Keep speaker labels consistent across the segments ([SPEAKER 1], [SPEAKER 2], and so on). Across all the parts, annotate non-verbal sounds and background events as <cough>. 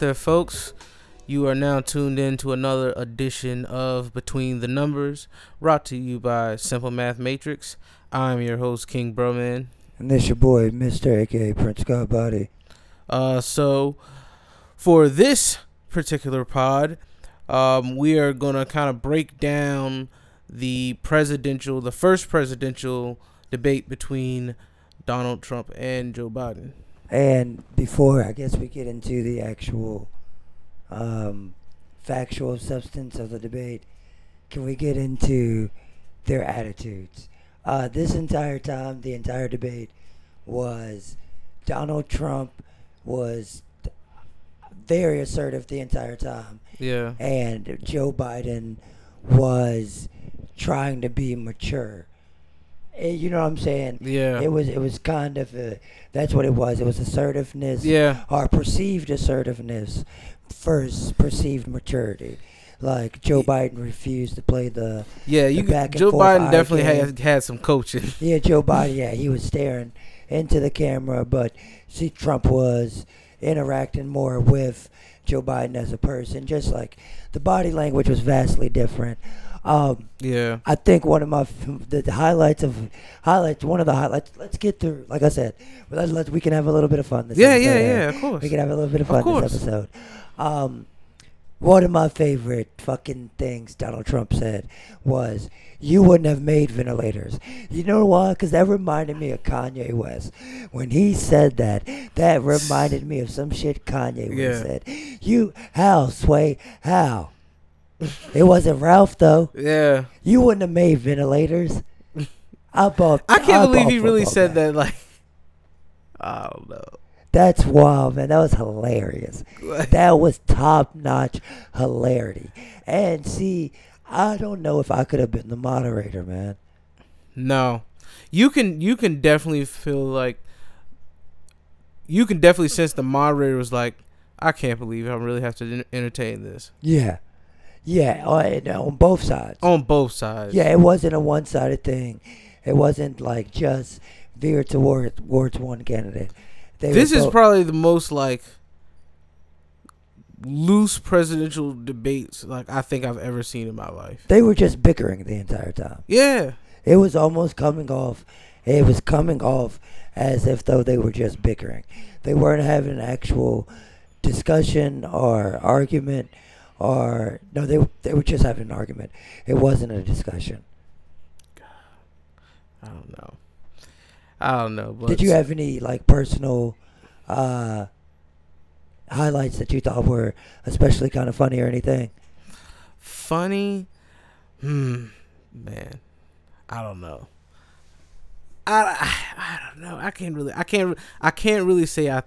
[SPEAKER 1] there, folks? You are now tuned in to another edition of Between the Numbers, brought to you by Simple Math Matrix. I'm your host, King Broman.
[SPEAKER 2] And this your boy, Mr. aka Prince Godbody.
[SPEAKER 1] Uh, so, for this particular pod, um, we are going to kind of break down the presidential, the first presidential debate between Donald Trump and Joe Biden.
[SPEAKER 2] And before I guess we get into the actual um, factual substance of the debate, can we get into their attitudes? Uh, this entire time, the entire debate was Donald Trump was very assertive the entire time.
[SPEAKER 1] Yeah.
[SPEAKER 2] And Joe Biden was trying to be mature. Eh, You know what I'm saying?
[SPEAKER 1] Yeah.
[SPEAKER 2] It was it was kind of a, that's what it was. It was assertiveness
[SPEAKER 1] Yeah.
[SPEAKER 2] or perceived assertiveness first perceived maturity. Like Joe Biden refused to play the
[SPEAKER 1] Yeah,
[SPEAKER 2] the
[SPEAKER 1] you
[SPEAKER 2] back and
[SPEAKER 1] Joe Biden definitely
[SPEAKER 2] game.
[SPEAKER 1] had had some coaching. <laughs>
[SPEAKER 2] yeah Joe Biden yeah he was staring into the camera, but see Trump was interacting more with Joe Biden as a person. Just like the body language was vastly different. Um,
[SPEAKER 1] Yeah.
[SPEAKER 2] I think one of my the, the highlights of highlights one of the highlights. Let's get through. Like I said, let's, let's we can have a little bit of fun. This
[SPEAKER 1] Yeah,
[SPEAKER 2] episode,
[SPEAKER 1] yeah, yeah, of course.
[SPEAKER 2] We can have a little bit of
[SPEAKER 1] Of
[SPEAKER 2] fun
[SPEAKER 1] course.
[SPEAKER 2] this episode. Um, one of my favorite fucking things Donald Trump said was, "You wouldn't have made ventilators." You know why? Because that reminded me of Kanye West. When he said that, that reminded me of some shit Kanye West
[SPEAKER 1] Yeah.
[SPEAKER 2] said. You how Sway how? It wasn't Ralph though.
[SPEAKER 1] Yeah.
[SPEAKER 2] You wouldn't have made ventilators. I bought.
[SPEAKER 1] I can't believe he really said that like I don't know.
[SPEAKER 2] That's wild, man. That was hilarious. that was top notch hilarity. And see, I don't know if I could have been the moderator, man.
[SPEAKER 1] No. You can you can definitely feel like you can definitely sense the moderator was like, I can't believe I really have to entertain this
[SPEAKER 2] Yeah. Yeah, oh, on, on both sides.
[SPEAKER 1] on both sides.
[SPEAKER 2] Yeah, it wasn't a one sided thing. It wasn't like just veered towards, towards one candidate. They
[SPEAKER 1] This is
[SPEAKER 2] both-
[SPEAKER 1] probably the most like loose presidential debates like I think I've ever seen in my life.
[SPEAKER 2] they were just bickering the entire time.
[SPEAKER 1] Yeah.
[SPEAKER 2] It was almost coming off. It was coming off as if though they were just bickering. They weren't having an actual discussion or argument, or no, they they were just having an argument. It wasn't a discussion.
[SPEAKER 1] I don't know. I don't know. But
[SPEAKER 2] Did you have any like personal uh, highlights that you thought were especially kind of funny or anything?
[SPEAKER 1] funny? Hmm, man, I don't know. I, I, I don't know. I can't really. I can't. I can't really say I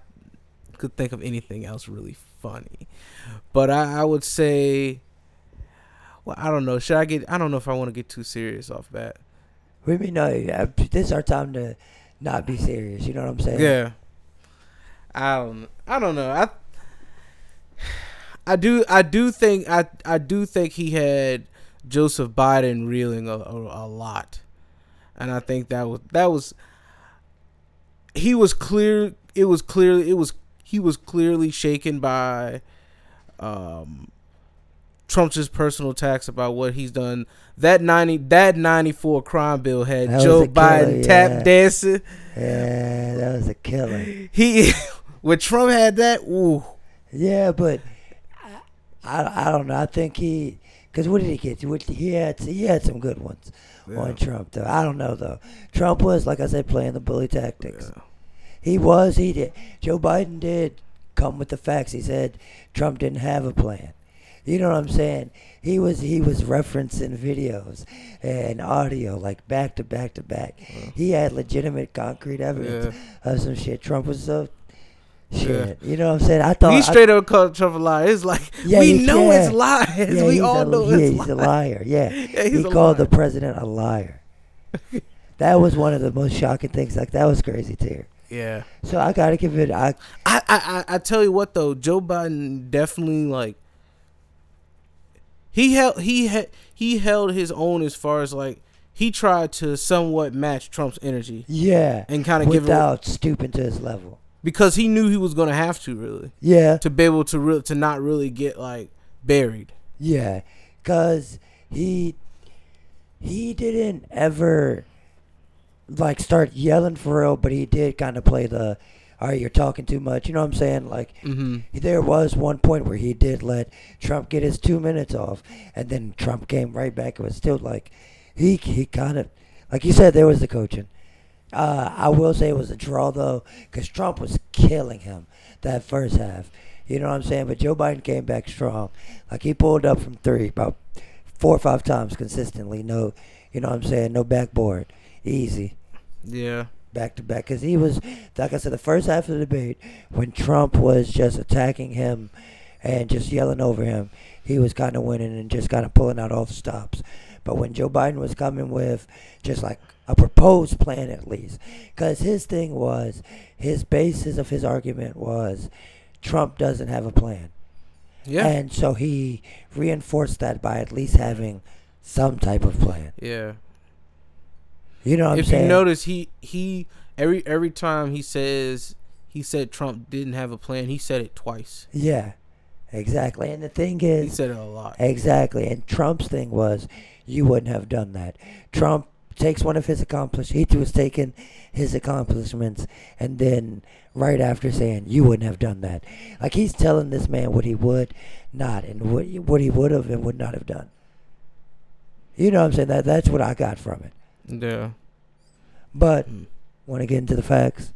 [SPEAKER 1] could think of anything else really funny. But I, I would say. Well, I don't know. Should I get? I don't know if I want to get too serious off that.
[SPEAKER 2] We mean no. This is our time to not be serious. You know what I'm saying?
[SPEAKER 1] Yeah. I don't. I don't know. I. <sighs> I do. I do think. I. I do think he had Joseph Biden reeling a, a, a lot, and I think that was that was. He was clear. It was clearly. It was. He was clearly shaken by, um, Trump's personal attacks about what he's done. That ninety. That ninety four crime bill had
[SPEAKER 2] That
[SPEAKER 1] Joe Biden
[SPEAKER 2] killer,
[SPEAKER 1] tap
[SPEAKER 2] yeah.
[SPEAKER 1] dancing.
[SPEAKER 2] Yeah, that was a killer.
[SPEAKER 1] He <laughs> when Trump had that, ooh,
[SPEAKER 2] Yeah, but I, I, I don't know. I think he, because what did he get? What, he had he had some good ones on Trump though. I don't know though. Trump was like I said, playing the bully tactics.
[SPEAKER 1] Yeah.
[SPEAKER 2] He was. He did. Joe Biden did come with the facts. He said Trump didn't have a plan. You know what I'm saying? He was he was referencing videos and audio like back to back to back. He had legitimate concrete evidence of some shit. Trump was so shit. You know what I'm saying? I thought I-
[SPEAKER 1] straight up called Trump a liar. It's like
[SPEAKER 2] Yeah,
[SPEAKER 1] we know
[SPEAKER 2] yeah.
[SPEAKER 1] it's lies.
[SPEAKER 2] Yeah,
[SPEAKER 1] we all
[SPEAKER 2] a,
[SPEAKER 1] know
[SPEAKER 2] yeah,
[SPEAKER 1] it's
[SPEAKER 2] he's a liar. Yeah, <laughs>
[SPEAKER 1] Yeah,
[SPEAKER 2] he
[SPEAKER 1] a
[SPEAKER 2] called
[SPEAKER 1] liar.
[SPEAKER 2] the president a liar. <laughs> that was one of the most shocking things. Like that was crazy too.
[SPEAKER 1] Yeah,
[SPEAKER 2] So I gotta give it. I
[SPEAKER 1] I, I I I tell you what though, Joe Biden definitely like he held he had he held his own as far as like he tried to somewhat match Trump's energy
[SPEAKER 2] yeah,
[SPEAKER 1] and kind of give it
[SPEAKER 2] without stooping to his level.
[SPEAKER 1] because he knew he was gonna have to really
[SPEAKER 2] Yeah,
[SPEAKER 1] to be able to re- to not really get like buried.
[SPEAKER 2] yeah, cause he he didn't ever like start yelling for real, but he did kind of play the. All right, you're talking too much. You know what I'm saying? Like
[SPEAKER 1] Mm-hmm.
[SPEAKER 2] there was one point where he did let Trump get his two minutes off, and then Trump came right back. It was still like he he kind of like you said there was the coaching. Uh, I will say it was a draw though, because Trump was killing him that first half. You know what I'm saying? But Joe Biden came back strong. Like he pulled up from three about four or five times consistently. No, you know what I'm saying? No backboard, easy
[SPEAKER 1] Yeah.
[SPEAKER 2] back to back because he was like I said the first half of the debate when Trump was just attacking him and just yelling over him he was kind of winning and just kind of pulling out all the stops but when Joe Biden was coming with just like a proposed plan at least because his thing was his basis of his argument was Trump doesn't have a plan
[SPEAKER 1] Yeah.
[SPEAKER 2] and so he reinforced that by at least having some type of plan
[SPEAKER 1] yeah.
[SPEAKER 2] You know what
[SPEAKER 1] if
[SPEAKER 2] I'm saying
[SPEAKER 1] you notice, he he every every time he says he said Trump didn't have a plan, he said it twice.
[SPEAKER 2] yeah exactly and the thing is, He
[SPEAKER 1] said it a lot.
[SPEAKER 2] Exactly. And Trump's thing was, you wouldn't have done that. Trump takes one of his accomplishments. He was taking his accomplishments and then right after saying, you wouldn't have done that. Like he's telling this man what he would not and what, what he would have and would not have done. You know what I'm saying? That That's what I got from it.
[SPEAKER 1] Yeah.
[SPEAKER 2] But,
[SPEAKER 1] Mm.
[SPEAKER 2] want to get into the facts?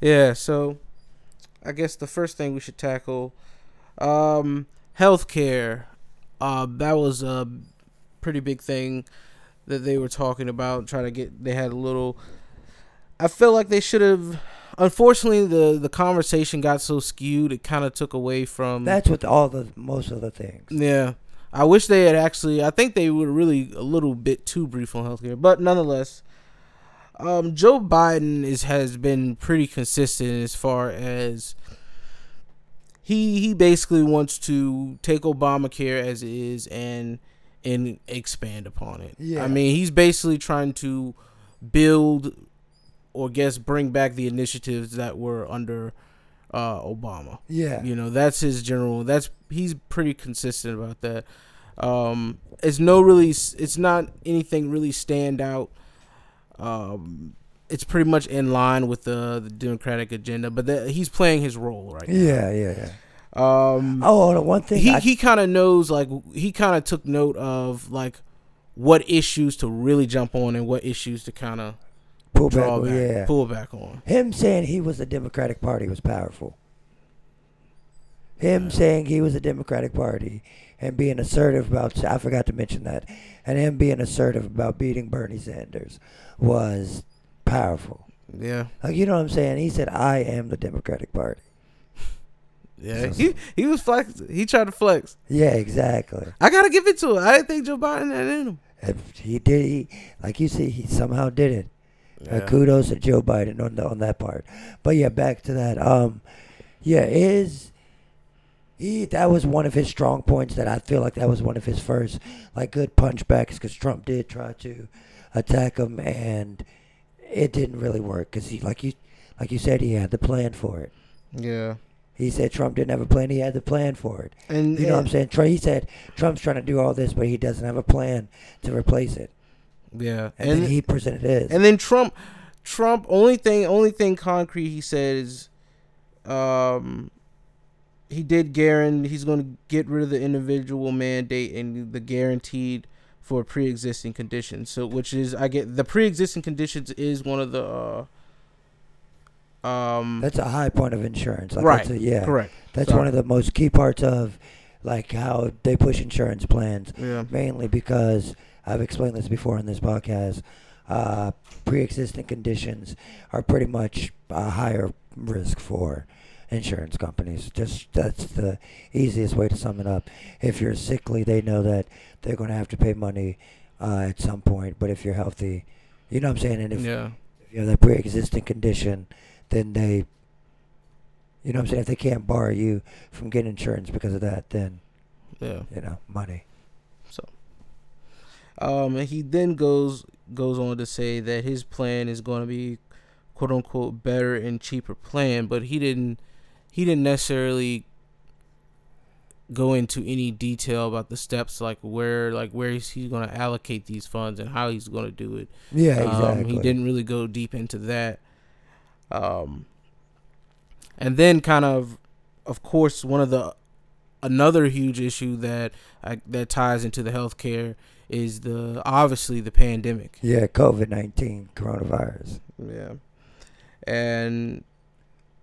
[SPEAKER 1] Yeah, so I guess the first thing we should tackle um healthcare. Uh that was a pretty big thing that they were talking about trying to get they had a little I feel like they should have unfortunately the the conversation got so skewed it kind of took away from
[SPEAKER 2] That's what all the, most of the things.
[SPEAKER 1] Yeah. I wish they had actually I think they were really a little bit too brief on healthcare, but nonetheless um Joe Biden is has been pretty consistent as far as he he basically wants to take Obamacare as it is and and expand upon it.
[SPEAKER 2] Yeah.
[SPEAKER 1] I mean, he's basically trying to build or guess bring back the initiatives that were under uh, Obama.
[SPEAKER 2] Yeah.
[SPEAKER 1] You know, that's his general. That's he's pretty consistent about that. Um, it's no really. It's not anything really stand out. Um, it's pretty much in line with the the Democratic agenda, but that, he's playing his role right. now.
[SPEAKER 2] Yeah, yeah, yeah.
[SPEAKER 1] Um,
[SPEAKER 2] Oh, the one thing
[SPEAKER 1] he
[SPEAKER 2] I,
[SPEAKER 1] he kind of knows like he kind of took note of like what issues to really jump on and what issues to kind of
[SPEAKER 2] pull back,
[SPEAKER 1] back,
[SPEAKER 2] yeah.
[SPEAKER 1] pull back on.
[SPEAKER 2] Him saying he was the Democratic Party was powerful. Him saying he was the Democratic Party and being assertive about, I forgot to mention that, and him being assertive about beating Bernie Sanders was powerful.
[SPEAKER 1] Yeah,
[SPEAKER 2] Like, you know what I'm saying? He said, I am the Democratic Party. <laughs>
[SPEAKER 1] yeah. He he was flex. He tried to flex.
[SPEAKER 2] Yeah, exactly.
[SPEAKER 1] I gotta give it to him. I didn't think Joe Biden had in him.
[SPEAKER 2] And he did, he, like you see, he somehow did it. Uh, kudos to Joe Biden on the, on that part. But yeah, back to that. Um, yeah, is he? That was one of his strong points. That I feel like that was one of his first like good punchbacks because Trump did try to attack him and it didn't really work because he like you like you said he had the plan for it.
[SPEAKER 1] Yeah,
[SPEAKER 2] He said Trump didn't have a plan. He had the plan for it.
[SPEAKER 1] and
[SPEAKER 2] You know what I'm saying? Trey, he said Trump's trying to do all this, but he doesn't have a plan to replace it.
[SPEAKER 1] Yeah,
[SPEAKER 2] And,
[SPEAKER 1] and
[SPEAKER 2] then he presented his.
[SPEAKER 1] and then Trump, Trump only thing only thing concrete he said is, um, he did guarantee he's going to get rid of the individual mandate and the guaranteed for pre-existing conditions. So which is I get the pre-existing conditions is one of the. Uh, um,
[SPEAKER 2] That's a high point of insurance. Like
[SPEAKER 1] right.
[SPEAKER 2] That's a, yeah.
[SPEAKER 1] Correct.
[SPEAKER 2] That's
[SPEAKER 1] Sorry.
[SPEAKER 2] one of the most key parts of like how they push insurance plans.
[SPEAKER 1] Yeah.
[SPEAKER 2] Mainly because I've explained this before in this podcast. Uh, pre-existing conditions are pretty much a higher risk for insurance companies. Just that's the easiest way to sum it up. If you're sickly, they know that they're going to have to pay money uh, at some point. But if you're healthy, you know what I'm saying. And if
[SPEAKER 1] Yeah.
[SPEAKER 2] if you have that pre-existing condition, then they, you know what I'm saying, if they can't bar you from getting insurance because of that, then,
[SPEAKER 1] Yeah.
[SPEAKER 2] you know, money.
[SPEAKER 1] So, um, and he then goes goes on to say that his plan is going to be quote unquote better and cheaper plan, but he didn't he didn't necessarily go into any detail about the steps like where like where he's, he's going to allocate these funds and how he's going to do it.
[SPEAKER 2] Yeah,
[SPEAKER 1] Um,
[SPEAKER 2] exactly.
[SPEAKER 1] he didn't really go deep into that. Um, and then kind of, of course, one of the another huge issue that uh, that ties into the healthcare is the obviously the pandemic.
[SPEAKER 2] Yeah, COVID nineteen coronavirus.
[SPEAKER 1] Yeah, and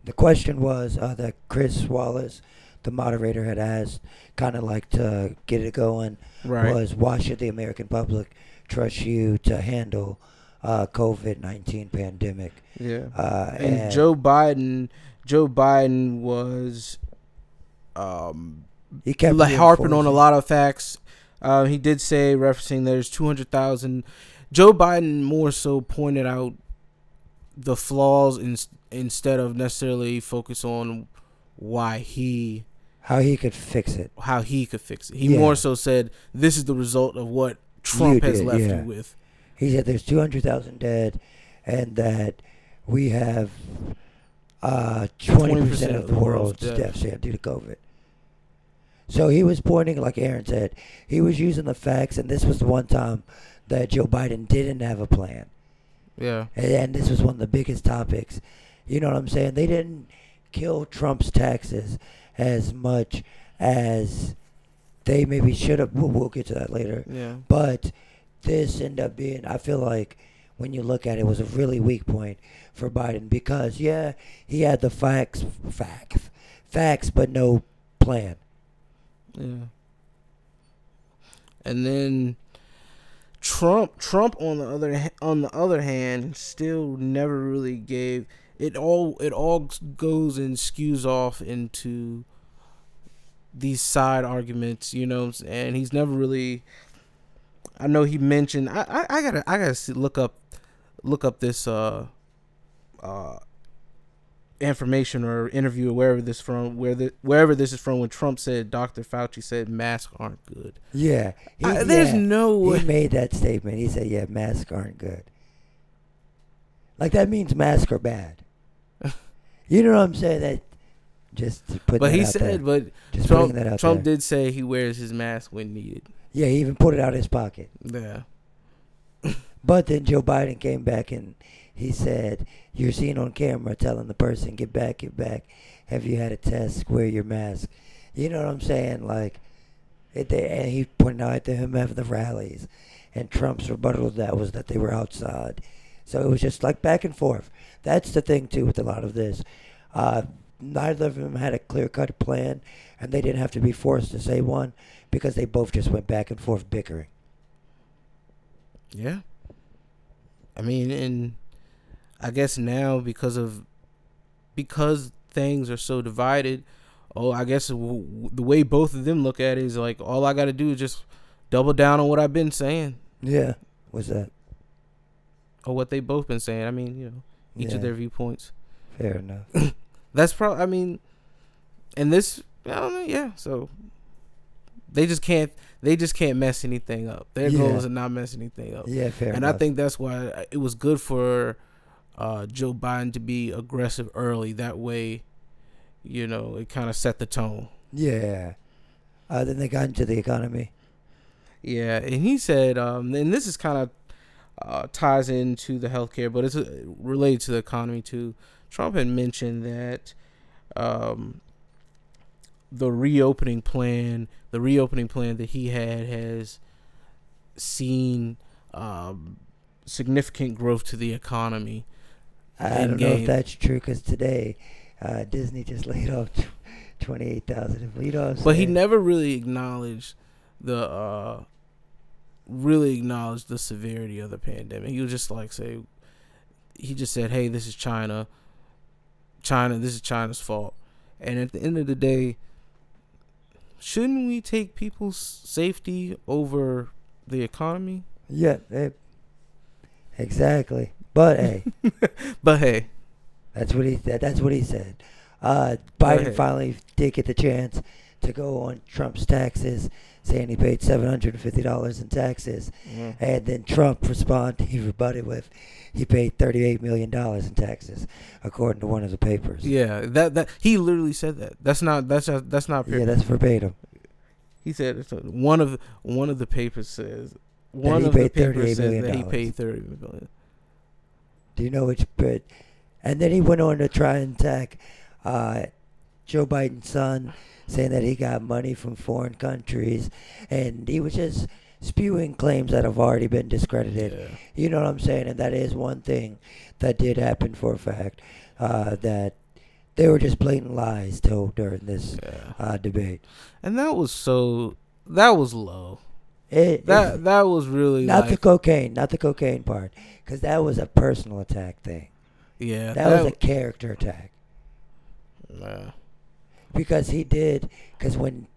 [SPEAKER 2] The question was uh, that Chris Wallace, the moderator, had asked, kind of like to get it going,
[SPEAKER 1] right,
[SPEAKER 2] was why should the American public trust you to handle uh, COVID nineteen pandemic?
[SPEAKER 1] yeah,
[SPEAKER 2] Uh,
[SPEAKER 1] and Joe Biden, Joe Biden was, um,
[SPEAKER 2] he kept
[SPEAKER 1] harping on a lot of facts. Uh, he did say, referencing there's 200,000. Joe Biden more so pointed out the flaws in, instead of necessarily focus on why he
[SPEAKER 2] how he could fix it.
[SPEAKER 1] how he could fix it. He
[SPEAKER 2] Yeah.
[SPEAKER 1] more so said this is the result of what Trump has left
[SPEAKER 2] yeah.
[SPEAKER 1] you with.
[SPEAKER 2] He said there's 200,000 dead, and that we have uh, 20% of the world's
[SPEAKER 1] death.
[SPEAKER 2] deaths yeah, due to COVID. So he was pointing, like Aaron said, he was using the facts, and this was the one time that Joe Biden didn't have a plan.
[SPEAKER 1] Yeah,
[SPEAKER 2] And, and this was one of the biggest topics. You know what I'm saying? They didn't kill Trump's taxes as much as they maybe should have. We'll, we'll get to that later.
[SPEAKER 1] yeah,
[SPEAKER 2] But this ended up being, I feel like, when you look at it, was a really weak point for Biden because, yeah, he had the facts, facts, facts, but no plan.
[SPEAKER 1] yeah. And then Trump Trump on the other on the other hand still never really gave it all it all goes and skews off into these side arguments, you know, and he's never really I know he mentioned I I, I gotta I gotta see, look up look up this uh uh information or interview or wherever this from where the wherever this is from when Trump said Dr. Fauci said masks aren't good.
[SPEAKER 2] Yeah. He,
[SPEAKER 1] I, there's
[SPEAKER 2] yeah,
[SPEAKER 1] no way.
[SPEAKER 2] He made that statement. He said, yeah, masks aren't good. Like, that means masks are bad. <laughs> you know what I'm saying? That Just to put
[SPEAKER 1] But
[SPEAKER 2] that
[SPEAKER 1] he
[SPEAKER 2] out
[SPEAKER 1] said,
[SPEAKER 2] there.
[SPEAKER 1] but
[SPEAKER 2] Just
[SPEAKER 1] Trump
[SPEAKER 2] that out
[SPEAKER 1] Trump
[SPEAKER 2] there.
[SPEAKER 1] did say he wears his mask when needed.
[SPEAKER 2] Yeah, he even put it out of his pocket.
[SPEAKER 1] Yeah.
[SPEAKER 2] But then Joe Biden came back and he said, "You're seen on camera telling the person, get back, get back. Have you had a test? Wear your mask." You know what I'm saying? Like, it, they, and he pointed out to him having the rallies, and Trump's rebuttal to that was that they were outside. So it was just like back and forth. That's the thing too with a lot of this. Uh, neither of them had a clear cut plan, and they didn't have to be forced to say one because they both just went back and forth bickering.
[SPEAKER 1] Yeah. I mean, and I guess now because of because things are so divided, oh, I guess w- w- the way both of them look at it is like all I got to do is just double down on what I've been saying
[SPEAKER 2] Yeah, what's that?
[SPEAKER 1] or what they both been saying. I mean, you know, each
[SPEAKER 2] Yeah.
[SPEAKER 1] of their viewpoints.
[SPEAKER 2] Fair enough. <laughs>
[SPEAKER 1] That's probably. I mean, and this. I don't know. Yeah. So they just can't. They just can't mess anything up. Their goal
[SPEAKER 2] Yeah.
[SPEAKER 1] is to not mess anything up.
[SPEAKER 2] Yeah, fair
[SPEAKER 1] and
[SPEAKER 2] enough.
[SPEAKER 1] I think that's why it was good for uh, Joe Biden to be aggressive early. That way, you know, it kind of set the tone.
[SPEAKER 2] Yeah. Uh, then they got into the economy.
[SPEAKER 1] Yeah, and he said, um, and this is kind of uh, ties into the healthcare, but it's uh, related to the economy too. Trump had mentioned that um, the reopening plan, the reopening plan that he had, has seen um, significant growth to the economy.
[SPEAKER 2] I don't know if that's true because today uh, Disney just <laughs> laid off tw- 28,000 people. You know
[SPEAKER 1] But he never really acknowledged the uh really acknowledged the severity of the pandemic. He was just like say he just said, "Hey, this is China. China, this is China's fault." And at the end of the day, shouldn't we take people's safety over the economy?
[SPEAKER 2] Yeah, eh, exactly. But hey, <laughs>
[SPEAKER 1] But hey,
[SPEAKER 2] that's what he that, that's what he said. Uh, Biden
[SPEAKER 1] ahead.
[SPEAKER 2] finally did get the chance to go on Trump's taxes, saying he paid seven hundred and fifty dollars in taxes,
[SPEAKER 1] Mhm.
[SPEAKER 2] and then Trump responded. He rebutted with, he paid thirty-eight million dollars in taxes, according to one of the papers.
[SPEAKER 1] Yeah, that that he literally said that. That's not that's not that's not
[SPEAKER 2] Yeah, that's verbatim.
[SPEAKER 1] He said it's one of one of the papers says one
[SPEAKER 2] he
[SPEAKER 1] of the
[SPEAKER 2] paid
[SPEAKER 1] papers
[SPEAKER 2] $38
[SPEAKER 1] said that he paid thirty million.
[SPEAKER 2] Do you know which? But, and then he went on to try and attack uh, Joe Biden's son, saying that he got money from foreign countries, and he was just spewing claims that have already been discredited.
[SPEAKER 1] Yeah.
[SPEAKER 2] You know what I'm saying? And that is one thing that did happen for a fact uh, that they were just blatant lies told during this
[SPEAKER 1] yeah,
[SPEAKER 2] uh, debate.
[SPEAKER 1] and that was so that was low.
[SPEAKER 2] It,
[SPEAKER 1] That that was really
[SPEAKER 2] not the cocaine, not the cocaine part, because that was a personal attack thing.
[SPEAKER 1] yeah
[SPEAKER 2] That, was a character attack.
[SPEAKER 1] yeah.
[SPEAKER 2] because he did because when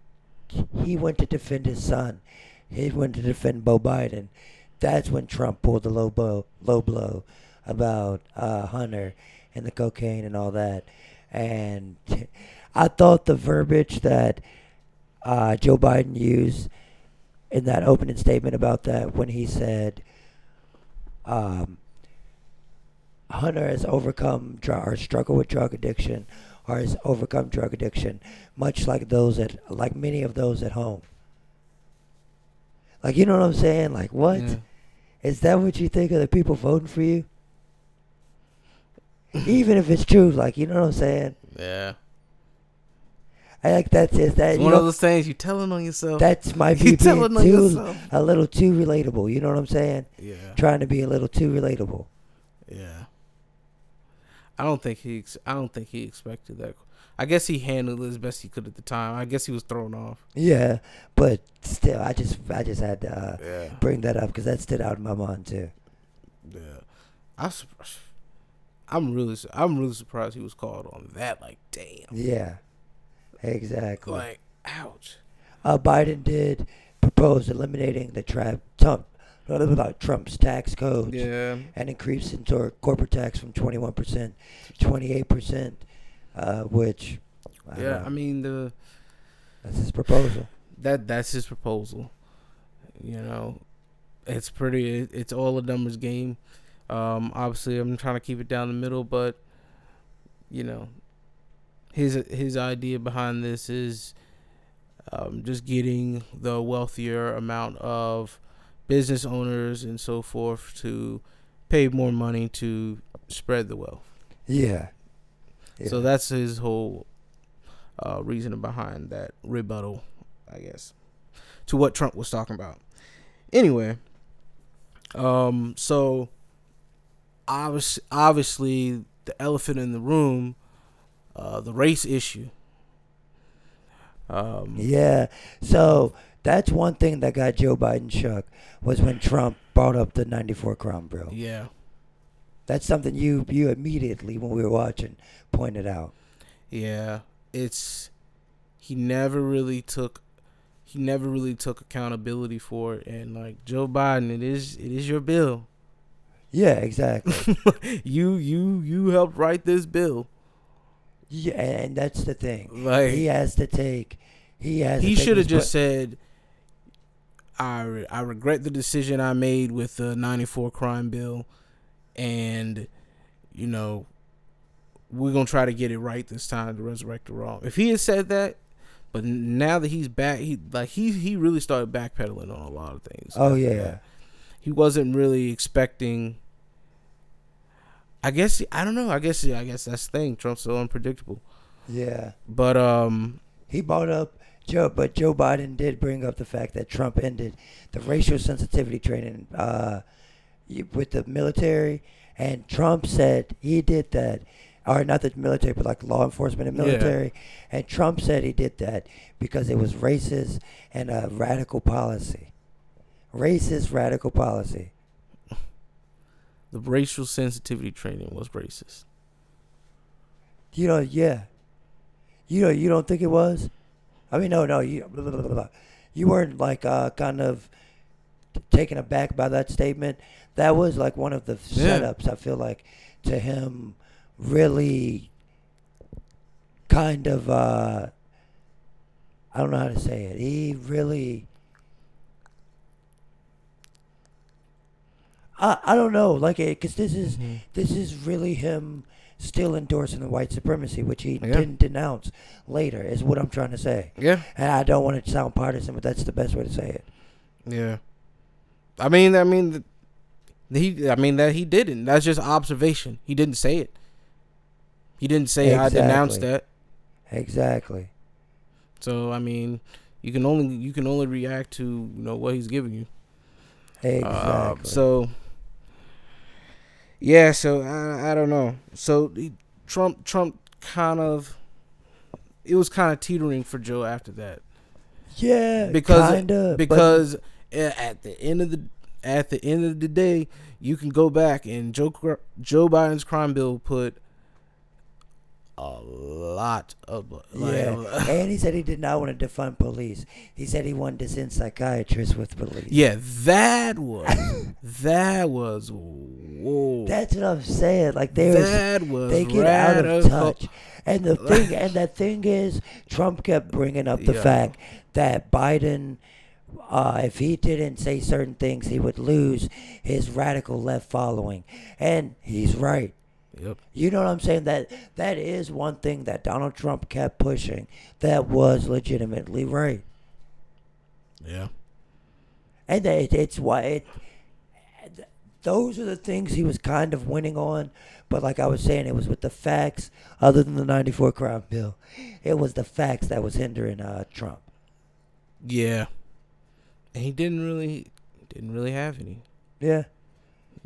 [SPEAKER 2] he went to defend his son he went to defend Beau Biden that's when Trump pulled the low blow low blow about uh, Hunter and the cocaine and all that and I thought the verbiage that uh, Joe Biden used in that opening statement about that when he said um, Hunter has overcome dr- or struggled with drug addiction or has overcome drug addiction, much like those at like many of those at home. Like you know what I'm saying? Like what? Is
[SPEAKER 1] Yeah.
[SPEAKER 2] that what you think of the people voting for you? Even if it's true, like you know what I'm saying?
[SPEAKER 1] Yeah.
[SPEAKER 2] I like that's is that
[SPEAKER 1] It's one
[SPEAKER 2] know,
[SPEAKER 1] of those things you telling on yourself.
[SPEAKER 2] that's my <laughs>
[SPEAKER 1] you telling on
[SPEAKER 2] too
[SPEAKER 1] yourself.
[SPEAKER 2] a little too relatable. You know what I'm saying?
[SPEAKER 1] Yeah.
[SPEAKER 2] Trying to be a little too relatable.
[SPEAKER 1] Yeah. I don't think he. I don't think he expected that. I guess he handled it as best he could at the time. I guess he was thrown off.
[SPEAKER 2] Yeah, but still, I just I just had to uh,
[SPEAKER 1] Yeah.
[SPEAKER 2] bring that up because that stood out in my mind too.
[SPEAKER 1] Yeah. I. I'm really. I'm really surprised he was called on that. Like, damn.
[SPEAKER 2] Yeah, exactly.
[SPEAKER 1] Like, ouch.
[SPEAKER 2] uh, Biden did propose eliminating the tra- Trump, about <laughs> Trump's tax code
[SPEAKER 1] Yeah.
[SPEAKER 2] and increasing tor- corporate tax from 21% to 28%, uh, which I
[SPEAKER 1] Yeah.
[SPEAKER 2] know,
[SPEAKER 1] I mean the
[SPEAKER 2] that's his proposal.
[SPEAKER 1] that that's his proposal. You know, it's pretty. it- It's all a numbers game. Um, obviously, I'm trying to keep it down the middle, but you know, his his idea behind this is um, just getting the wealthier amount of business owners and so forth to pay more money to spread the wealth.
[SPEAKER 2] Yeah. yeah.
[SPEAKER 1] So that's his whole uh, reasoning behind that rebuttal, I guess, to what Trump was talking about. Anyway, um, so obviously, obviously, the elephant in the room, uh, the race issue. Um,
[SPEAKER 2] Yeah. So that's one thing that got Joe Biden shook was when Trump brought up the 94 crime bill.
[SPEAKER 1] yeah,
[SPEAKER 2] That's something you you immediately when we were watching pointed out.
[SPEAKER 1] yeah. It's he never really took he never really took accountability for it, and like Joe Biden, it is it is your bill.
[SPEAKER 2] Yeah, exactly. <laughs>
[SPEAKER 1] you you you helped write this bill.
[SPEAKER 2] Yeah, and that's the thing.
[SPEAKER 1] Like
[SPEAKER 2] he has to take. He has.
[SPEAKER 1] he should have just said, "I re- I regret the decision I made with the '94 crime bill, and you know, we're gonna try to get it right this time to resurrect the wrong." If he had said that, but now that he's back, he like he he really started backpedaling on a lot of things.
[SPEAKER 2] Oh yeah,
[SPEAKER 1] that. he wasn't really expecting. I guess I don't know. I guess I guess that's the thing. Trump's so unpredictable.
[SPEAKER 2] yeah.
[SPEAKER 1] But um,
[SPEAKER 2] He brought up Joe, but Joe Biden did bring up the fact that Trump ended the racial sensitivity training uh, with the military, and Trump said he did that, or not the military, but like law enforcement and military,
[SPEAKER 1] Yeah.
[SPEAKER 2] military, and Trump said he did that because it was racist and a radical policy, racist radical policy.
[SPEAKER 1] The racial sensitivity training was racist.
[SPEAKER 2] You know, yeah. You know, you don't think it was? I mean, no, no. You blah, blah, blah, blah. you weren't like uh, kind of taken aback by that statement. That was like one of the
[SPEAKER 1] Yeah.
[SPEAKER 2] setups. I feel like to him, really, kind of uh, I don't know how to say it. He really. I I don't know, like, because this is
[SPEAKER 1] Mm-hmm.
[SPEAKER 2] this is really him still endorsing the white supremacy, which he
[SPEAKER 1] Yeah.
[SPEAKER 2] didn't denounce later. Is what I'm trying to say.
[SPEAKER 1] Yeah,
[SPEAKER 2] And I don't want it to sound partisan, but that's the best way to say it.
[SPEAKER 1] yeah. I mean, I mean, th- he. I mean that he didn't. That's just observation. He didn't say it. He didn't say I denounced that.
[SPEAKER 2] Exactly.
[SPEAKER 1] So I mean, you can only you can only react to you know what he's giving you.
[SPEAKER 2] Exactly.
[SPEAKER 1] Um, so yeah, so I I don't know. So he, Trump Trump kind of it was kind of teetering for Joe after that
[SPEAKER 2] yeah,
[SPEAKER 1] because
[SPEAKER 2] kinda,
[SPEAKER 1] because at the end of the at the end of the day, you can go back and Joe Joe Biden's crime bill put a lot of like,
[SPEAKER 2] yeah, <laughs> and he said he did not want to defund police. He said he wanted to send psychiatrists with police.
[SPEAKER 1] yeah, that was <laughs> that was whoa.
[SPEAKER 2] That's what I'm saying. Like they was,
[SPEAKER 1] that was
[SPEAKER 2] they get out of touch. And the thing <laughs> and the thing is, Trump kept bringing up the
[SPEAKER 1] Yeah.
[SPEAKER 2] fact that Biden, uh, if he didn't say certain things, he would lose his radical left following, and he's right.
[SPEAKER 1] Yep.
[SPEAKER 2] You know what I'm saying? That that is one thing that Donald Trump kept pushing that was legitimately right,
[SPEAKER 1] Yeah.
[SPEAKER 2] and it, it's why it. Those are the things he was kind of winning on, but like I was saying, it was with the facts. Other than the '94 crime bill, it was the facts that was hindering uh, Trump.
[SPEAKER 1] Yeah. And he didn't really didn't really have any.
[SPEAKER 2] Yeah,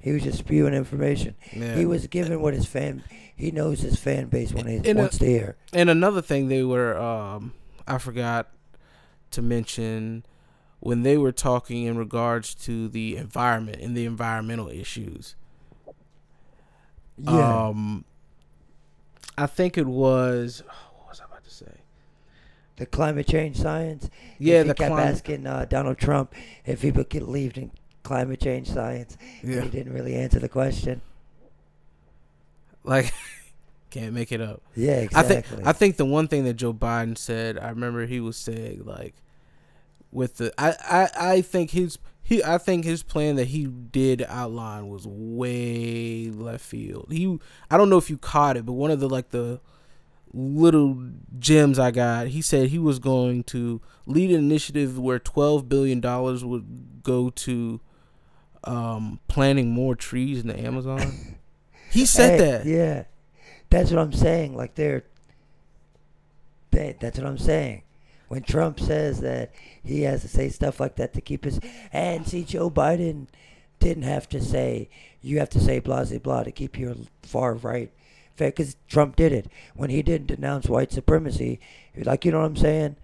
[SPEAKER 2] he was just spewing information.
[SPEAKER 1] Yeah.
[SPEAKER 2] He was giving what his fan. He knows his fan base when he
[SPEAKER 1] a-
[SPEAKER 2] wants to hear.
[SPEAKER 1] And another thing they were um I forgot to mention when they were talking in regards to the environment and the environmental issues.
[SPEAKER 2] Yeah,
[SPEAKER 1] Um I think it was what was I about to say?
[SPEAKER 2] the climate change science.
[SPEAKER 1] Yeah,
[SPEAKER 2] he
[SPEAKER 1] the
[SPEAKER 2] kept
[SPEAKER 1] climate
[SPEAKER 2] asking uh, Donald Trump if he would get leave in climate change science. and He didn't really answer the question.
[SPEAKER 1] Like <laughs> can't make it up.
[SPEAKER 2] Yeah,
[SPEAKER 1] I
[SPEAKER 2] exactly.
[SPEAKER 1] think I think the one thing that Joe Biden said, I remember he was saying like with the I, I, I think his he I think his plan that he did outline was way left field. He I don't know if you caught it, but one of the like the little gems I got, he said he was going to lead an initiative where twelve billion dollars would go to um planting more trees in the Amazon. <laughs> He said
[SPEAKER 2] Hey,
[SPEAKER 1] that.
[SPEAKER 2] Yeah, that's what I'm saying. Like they're. That, that's what I'm saying. When Trump says that he has to say stuff like that to keep his and see Joe Biden didn't have to say you have to say blah blah blah to keep your far right. Fair because Trump did it when he didn't denounce white supremacy. Like you know what I'm saying.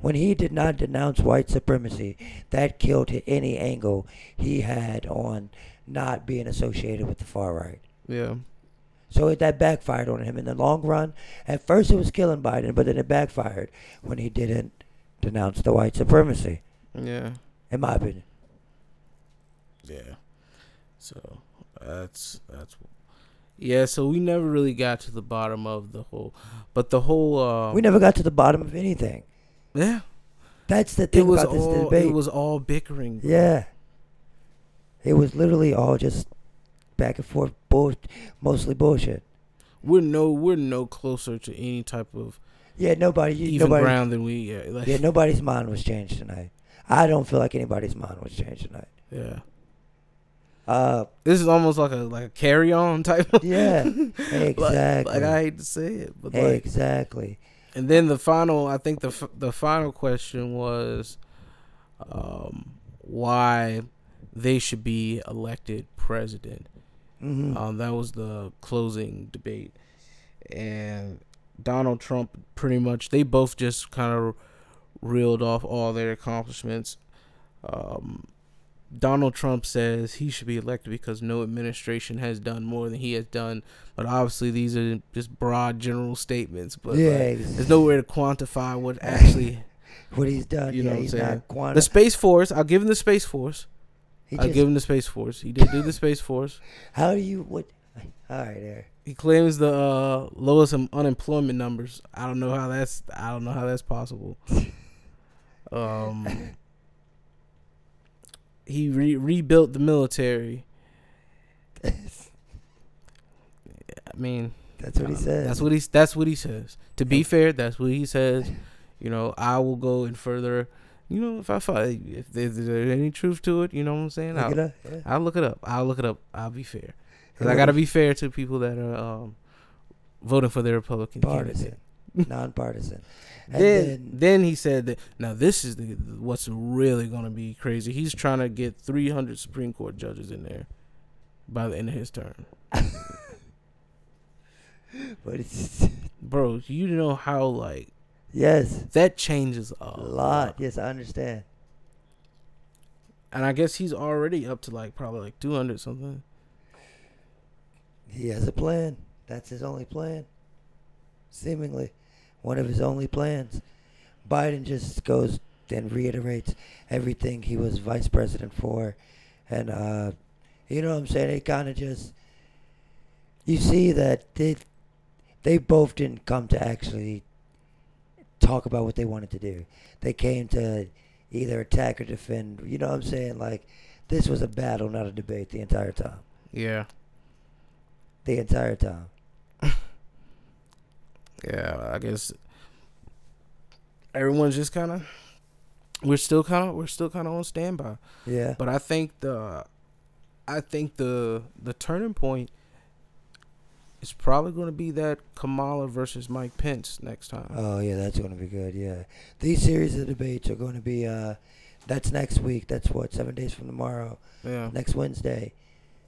[SPEAKER 2] When he did not denounce white supremacy, that killed any angle he had on not being associated with the far right.
[SPEAKER 1] Yeah.
[SPEAKER 2] So it, that backfired on him in the long run. At first, it was killing Biden, but then it backfired when he didn't denounce the white supremacy,
[SPEAKER 1] Yeah.
[SPEAKER 2] in my opinion.
[SPEAKER 1] Yeah. So that's that's yeah. So we never really got to the bottom of the whole, but the whole uh,
[SPEAKER 2] we never got to the bottom of anything.
[SPEAKER 1] Yeah.
[SPEAKER 2] That's the
[SPEAKER 1] It
[SPEAKER 2] thing
[SPEAKER 1] was
[SPEAKER 2] about this debate.
[SPEAKER 1] it was all bickering. bro.
[SPEAKER 2] yeah. It was literally all just back and forth, bull, mostly bullshit.
[SPEAKER 1] We're no we're no closer to any type of
[SPEAKER 2] Yeah, nobody,
[SPEAKER 1] even
[SPEAKER 2] nobody,
[SPEAKER 1] ground than we yeah like
[SPEAKER 2] yeah, nobody's mind was changed tonight. I don't feel like anybody's mind was changed tonight.
[SPEAKER 1] yeah.
[SPEAKER 2] Uh,
[SPEAKER 1] This is almost like a like a carry on type. Of,
[SPEAKER 2] yeah, <laughs> exactly,
[SPEAKER 1] like I hate to say it, but like
[SPEAKER 2] exactly.
[SPEAKER 1] And then the final, I think the f- the final question was, um, why they should be elected president.
[SPEAKER 2] hmm
[SPEAKER 1] Um, that was the closing debate, and Donald Trump pretty much they both just kind of reeled off all their accomplishments. Um, Donald Trump says he should be elected because no administration has done more than he has done. But obviously, these are just broad, general statements. But
[SPEAKER 2] yeah,
[SPEAKER 1] like, there's no way to quantify what actually <laughs>
[SPEAKER 2] what he's done.
[SPEAKER 1] You
[SPEAKER 2] yeah,
[SPEAKER 1] know what I'm saying?
[SPEAKER 2] quanti-
[SPEAKER 1] the Space Force. I'll give him the Space Force.
[SPEAKER 2] he
[SPEAKER 1] I'll give him the Space Force. He did do the Space Force.
[SPEAKER 2] How do you what? <sighs> All right, there.
[SPEAKER 1] He claims the uh, lowest unemployment numbers. I don't know how that's. I don't know how that's possible. <laughs> Um, he re- rebuilt the military. I mean,
[SPEAKER 2] That's what he says.
[SPEAKER 1] That's what he. That's what he says. To be fair, that's what he says. <laughs> You know, I will go and further. You know, if I find if there's, any truth to it, you know what I'm saying.
[SPEAKER 2] Look
[SPEAKER 1] I'll,
[SPEAKER 2] it up. Yeah.
[SPEAKER 1] I'll look it up. I'll look it up. I'll be fair. 'Cause
[SPEAKER 2] Yeah.
[SPEAKER 1] I gotta be fair to people that are um, voting for the Republican
[SPEAKER 2] partisan,
[SPEAKER 1] candidate.
[SPEAKER 2] Nonpartisan. And
[SPEAKER 1] Then,
[SPEAKER 2] then,
[SPEAKER 1] then he said that now this is the what's really gonna be crazy. He's trying to get 300 Supreme Court judges in there by the end of his term. <laughs>
[SPEAKER 2] but it's <laughs>
[SPEAKER 1] Bro, you know how like
[SPEAKER 2] yes,
[SPEAKER 1] that changes a,
[SPEAKER 2] a lot. Yes, I understand.
[SPEAKER 1] And I guess he's already up to like probably like 200 something.
[SPEAKER 2] He has a plan. That's his only plan. Seemingly, one of his only plans. Biden just goes and reiterates everything he was vice president for, and uh, you know what I'm saying. They kind of just you see that they they both didn't come to actually talk about what they wanted to do. They came to either attack or defend. You know what I'm saying? Like this was a battle, not a debate, the entire time.
[SPEAKER 1] Yeah.
[SPEAKER 2] The entire time.
[SPEAKER 1] Yeah, I guess everyone's just kind of we're still kind of we're still kind of on standby.
[SPEAKER 2] Yeah.
[SPEAKER 1] But I think the I think the the turning point is probably going to be that Kamala versus Mike Pence next time.
[SPEAKER 2] Oh yeah, that's going to be good. Yeah, these series of debates are going to be. Uh, that's next week. That's what seven days from tomorrow.
[SPEAKER 1] yeah.
[SPEAKER 2] Next Wednesday.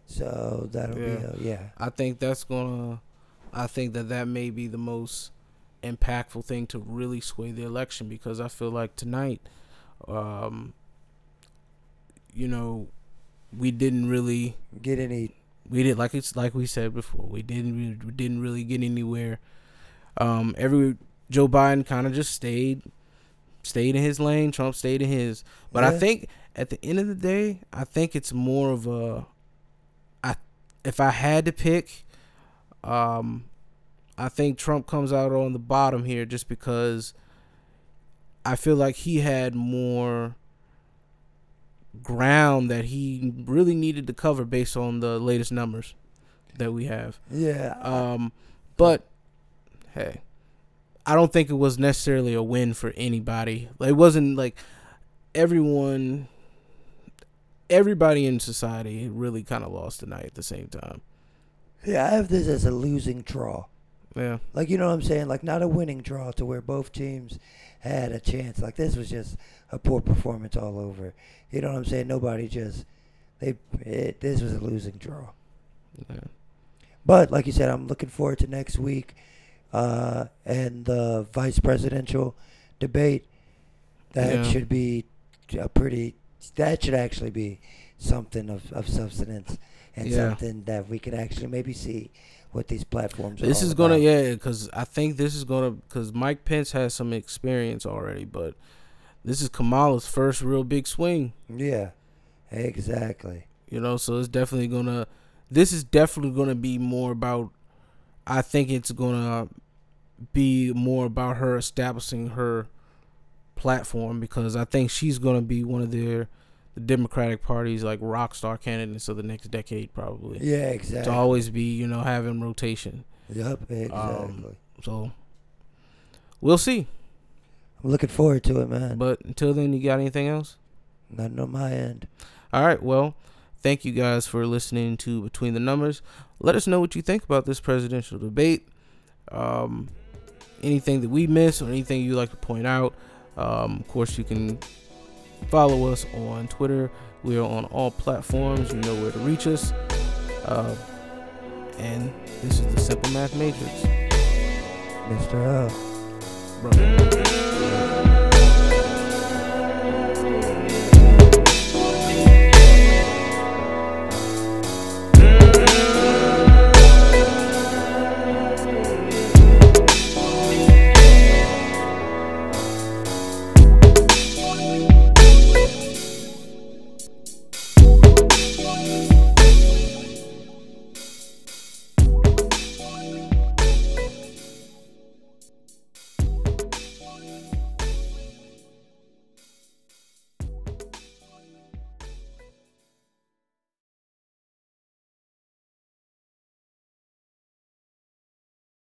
[SPEAKER 2] So that'll
[SPEAKER 1] Yeah.
[SPEAKER 2] be. Uh, yeah.
[SPEAKER 1] I think that's going to I think that that may be the most impactful thing to really sway the election because I feel like tonight um you know we didn't really
[SPEAKER 2] Get any?
[SPEAKER 1] we did like it's like we said before we didn't really, we didn't really get anywhere um every joe biden kind of just stayed stayed in his lane trump stayed in his but i think at the end of the day i think it's more of a i if i had to pick um i think trump comes out on the bottom here just because i feel like he had more ground that he really needed to cover based on the latest numbers that we have.
[SPEAKER 2] Yeah.
[SPEAKER 1] Um, but hey, I don't think it was necessarily a win for anybody. It wasn't like everyone, everybody in society really kind of lost tonight at the same time.
[SPEAKER 2] Yeah. I have this as a losing draw.
[SPEAKER 1] Yeah,
[SPEAKER 2] Like you know what I'm saying? Like not a winning draw to where both teams had a chance. Like this was just a poor performance all over. You know what I'm saying? Nobody just they. It, this was a losing draw.
[SPEAKER 1] yeah,
[SPEAKER 2] But like you said, I'm looking forward to next week uh, and the vice presidential debate. That
[SPEAKER 1] Yeah.
[SPEAKER 2] should be a pretty. That should actually be something of, of substance and
[SPEAKER 1] Yeah.
[SPEAKER 2] something that we could actually maybe see what these platforms. Are
[SPEAKER 1] This is gonna
[SPEAKER 2] about.
[SPEAKER 1] yeah, because I think this is gonna because Mike Pence has some experience already, but this is Kamala's first real big swing.
[SPEAKER 2] Yeah, exactly.
[SPEAKER 1] You know, so it's definitely gonna. This is definitely gonna be more about. I think it's gonna be more about her establishing her platform because I think she's gonna be one of their the Democratic Party's like rock star candidates of the next decade probably.
[SPEAKER 2] Yeah, exactly.
[SPEAKER 1] To always be you know having rotation.
[SPEAKER 2] Yep, exactly.
[SPEAKER 1] So we'll see.
[SPEAKER 2] I'm looking forward to it, man.
[SPEAKER 1] But until then, you got anything else?
[SPEAKER 2] Nothing on my end.
[SPEAKER 1] All right. Well, thank you guys for listening to Between the Numbers. Let us know what you think about this presidential debate. Um, anything that we missed or anything you'd like to point out. Um, of course, you can follow us on Twitter. We are on all platforms. You know where to reach us. Uh, and this is the Simple Math Matrix.
[SPEAKER 2] Mr. L.
[SPEAKER 1] Brother.